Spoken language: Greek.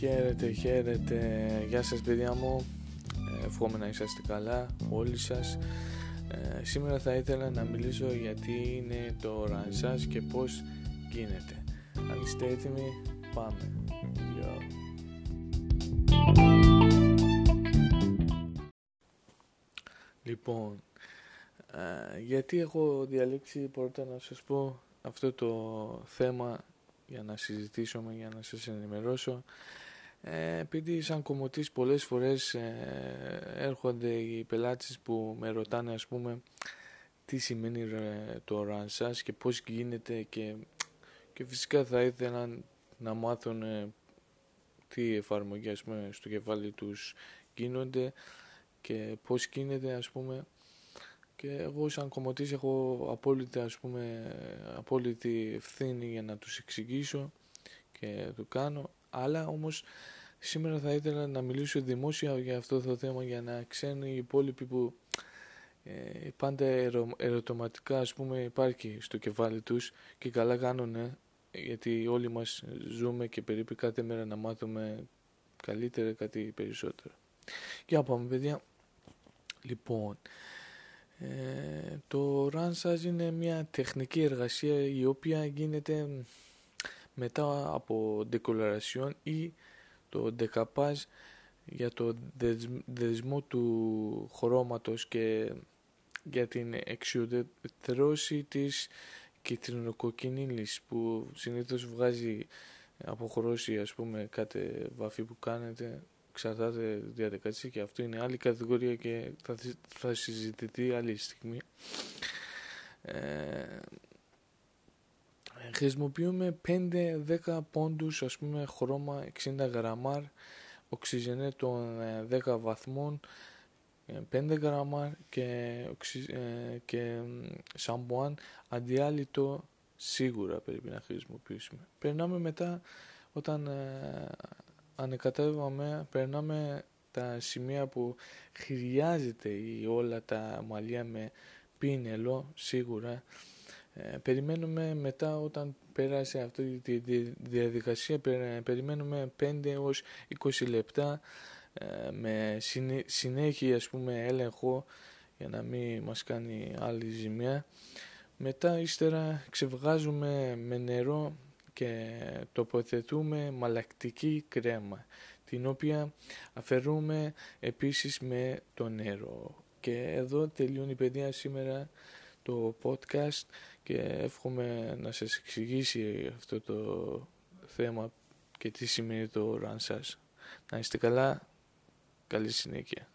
Χαίρετε, χαίρετε. Γεια σας παιδιά μου. Ε, εύχομαι να είσαστε καλά όλοι σας. Ε, σήμερα θα ήθελα να μιλήσω γιατί είναι το ρανσάς και πώς γίνεται. Αν είστε έτοιμοι, πάμε. Yo. Λοιπόν, ε, γιατί έχω διαλέξει πρώτα να σας πω αυτό το θέμα για να συζητήσουμε, για να σας ενημερώσω ε, επειδή σαν κομμωτής πολλές φορές ε, έρχονται οι πελάτες που με ρωτάνε ας πούμε τι σημαίνει το ρανσάς και πώς γίνεται και, και φυσικά θα ήθελαν να μάθουν ε, τι εφαρμογή ας πούμε στο κεφάλι τους γίνονται και πώς γίνεται ας πούμε. Και εγώ σαν κομμωτής έχω απόλυτη, ας πούμε, απόλυτη ευθύνη για να τους εξηγήσω και το κάνω αλλά όμως σήμερα θα ήθελα να μιλήσω δημόσια για αυτό το θέμα για να ξέρουν οι υπόλοιποι που ε, πάντα ερω, ερωτηματικά ας πούμε υπάρχει στο κεφάλι τους και καλά κάνουν γιατί όλοι μας ζούμε και περίπου κάθε μέρα να μάθουμε καλύτερα κάτι περισσότερο. Για πάμε παιδιά. Λοιπόν, ε, το Ransage είναι μια τεχνική εργασία η οποία γίνεται μετά από decoloration ή το decoupage για το δεσμό του χρώματος και για την εξουδετερώση της κυτρινοκοκκινίλης που συνήθως βγάζει αποχρώση ας πούμε κάθε βαφή που κάνετε εξαρτάται διαδικασία και αυτό είναι άλλη κατηγορία και θα, θα συζητηθεί άλλη στιγμή. Ε, χρησιμοποιούμε 5-10 πόντους ας πούμε χρώμα 60 γραμμάρ οξυζενέ των 10 ε, βαθμών 5 ε, γραμμάρ και, ε, και σαμπουάν αντιάλυτο σίγουρα πρέπει να χρησιμοποιήσουμε. Περνάμε μετά όταν ε, ανεκατεύουμε, περνάμε τα σημεία που χρειάζεται ή όλα τα μαλλιά με πίνελο σίγουρα ε, περιμένουμε μετά όταν πέρασε αυτή τη διαδικασία περιμένουμε 5 έως 20 λεπτά ε, με συνέχεια ας πούμε έλεγχο για να μην μας κάνει άλλη ζημιά. Μετά ύστερα ξεβγάζουμε με νερό και τοποθετούμε μαλακτική κρέμα την οποία αφαιρούμε επίσης με το νερό. Και εδώ τελειώνει η παιδεία σήμερα το podcast και εύχομαι να σας εξηγήσει αυτό το θέμα και τι σημαίνει το run σας. Να είστε καλά, καλή συνέχεια.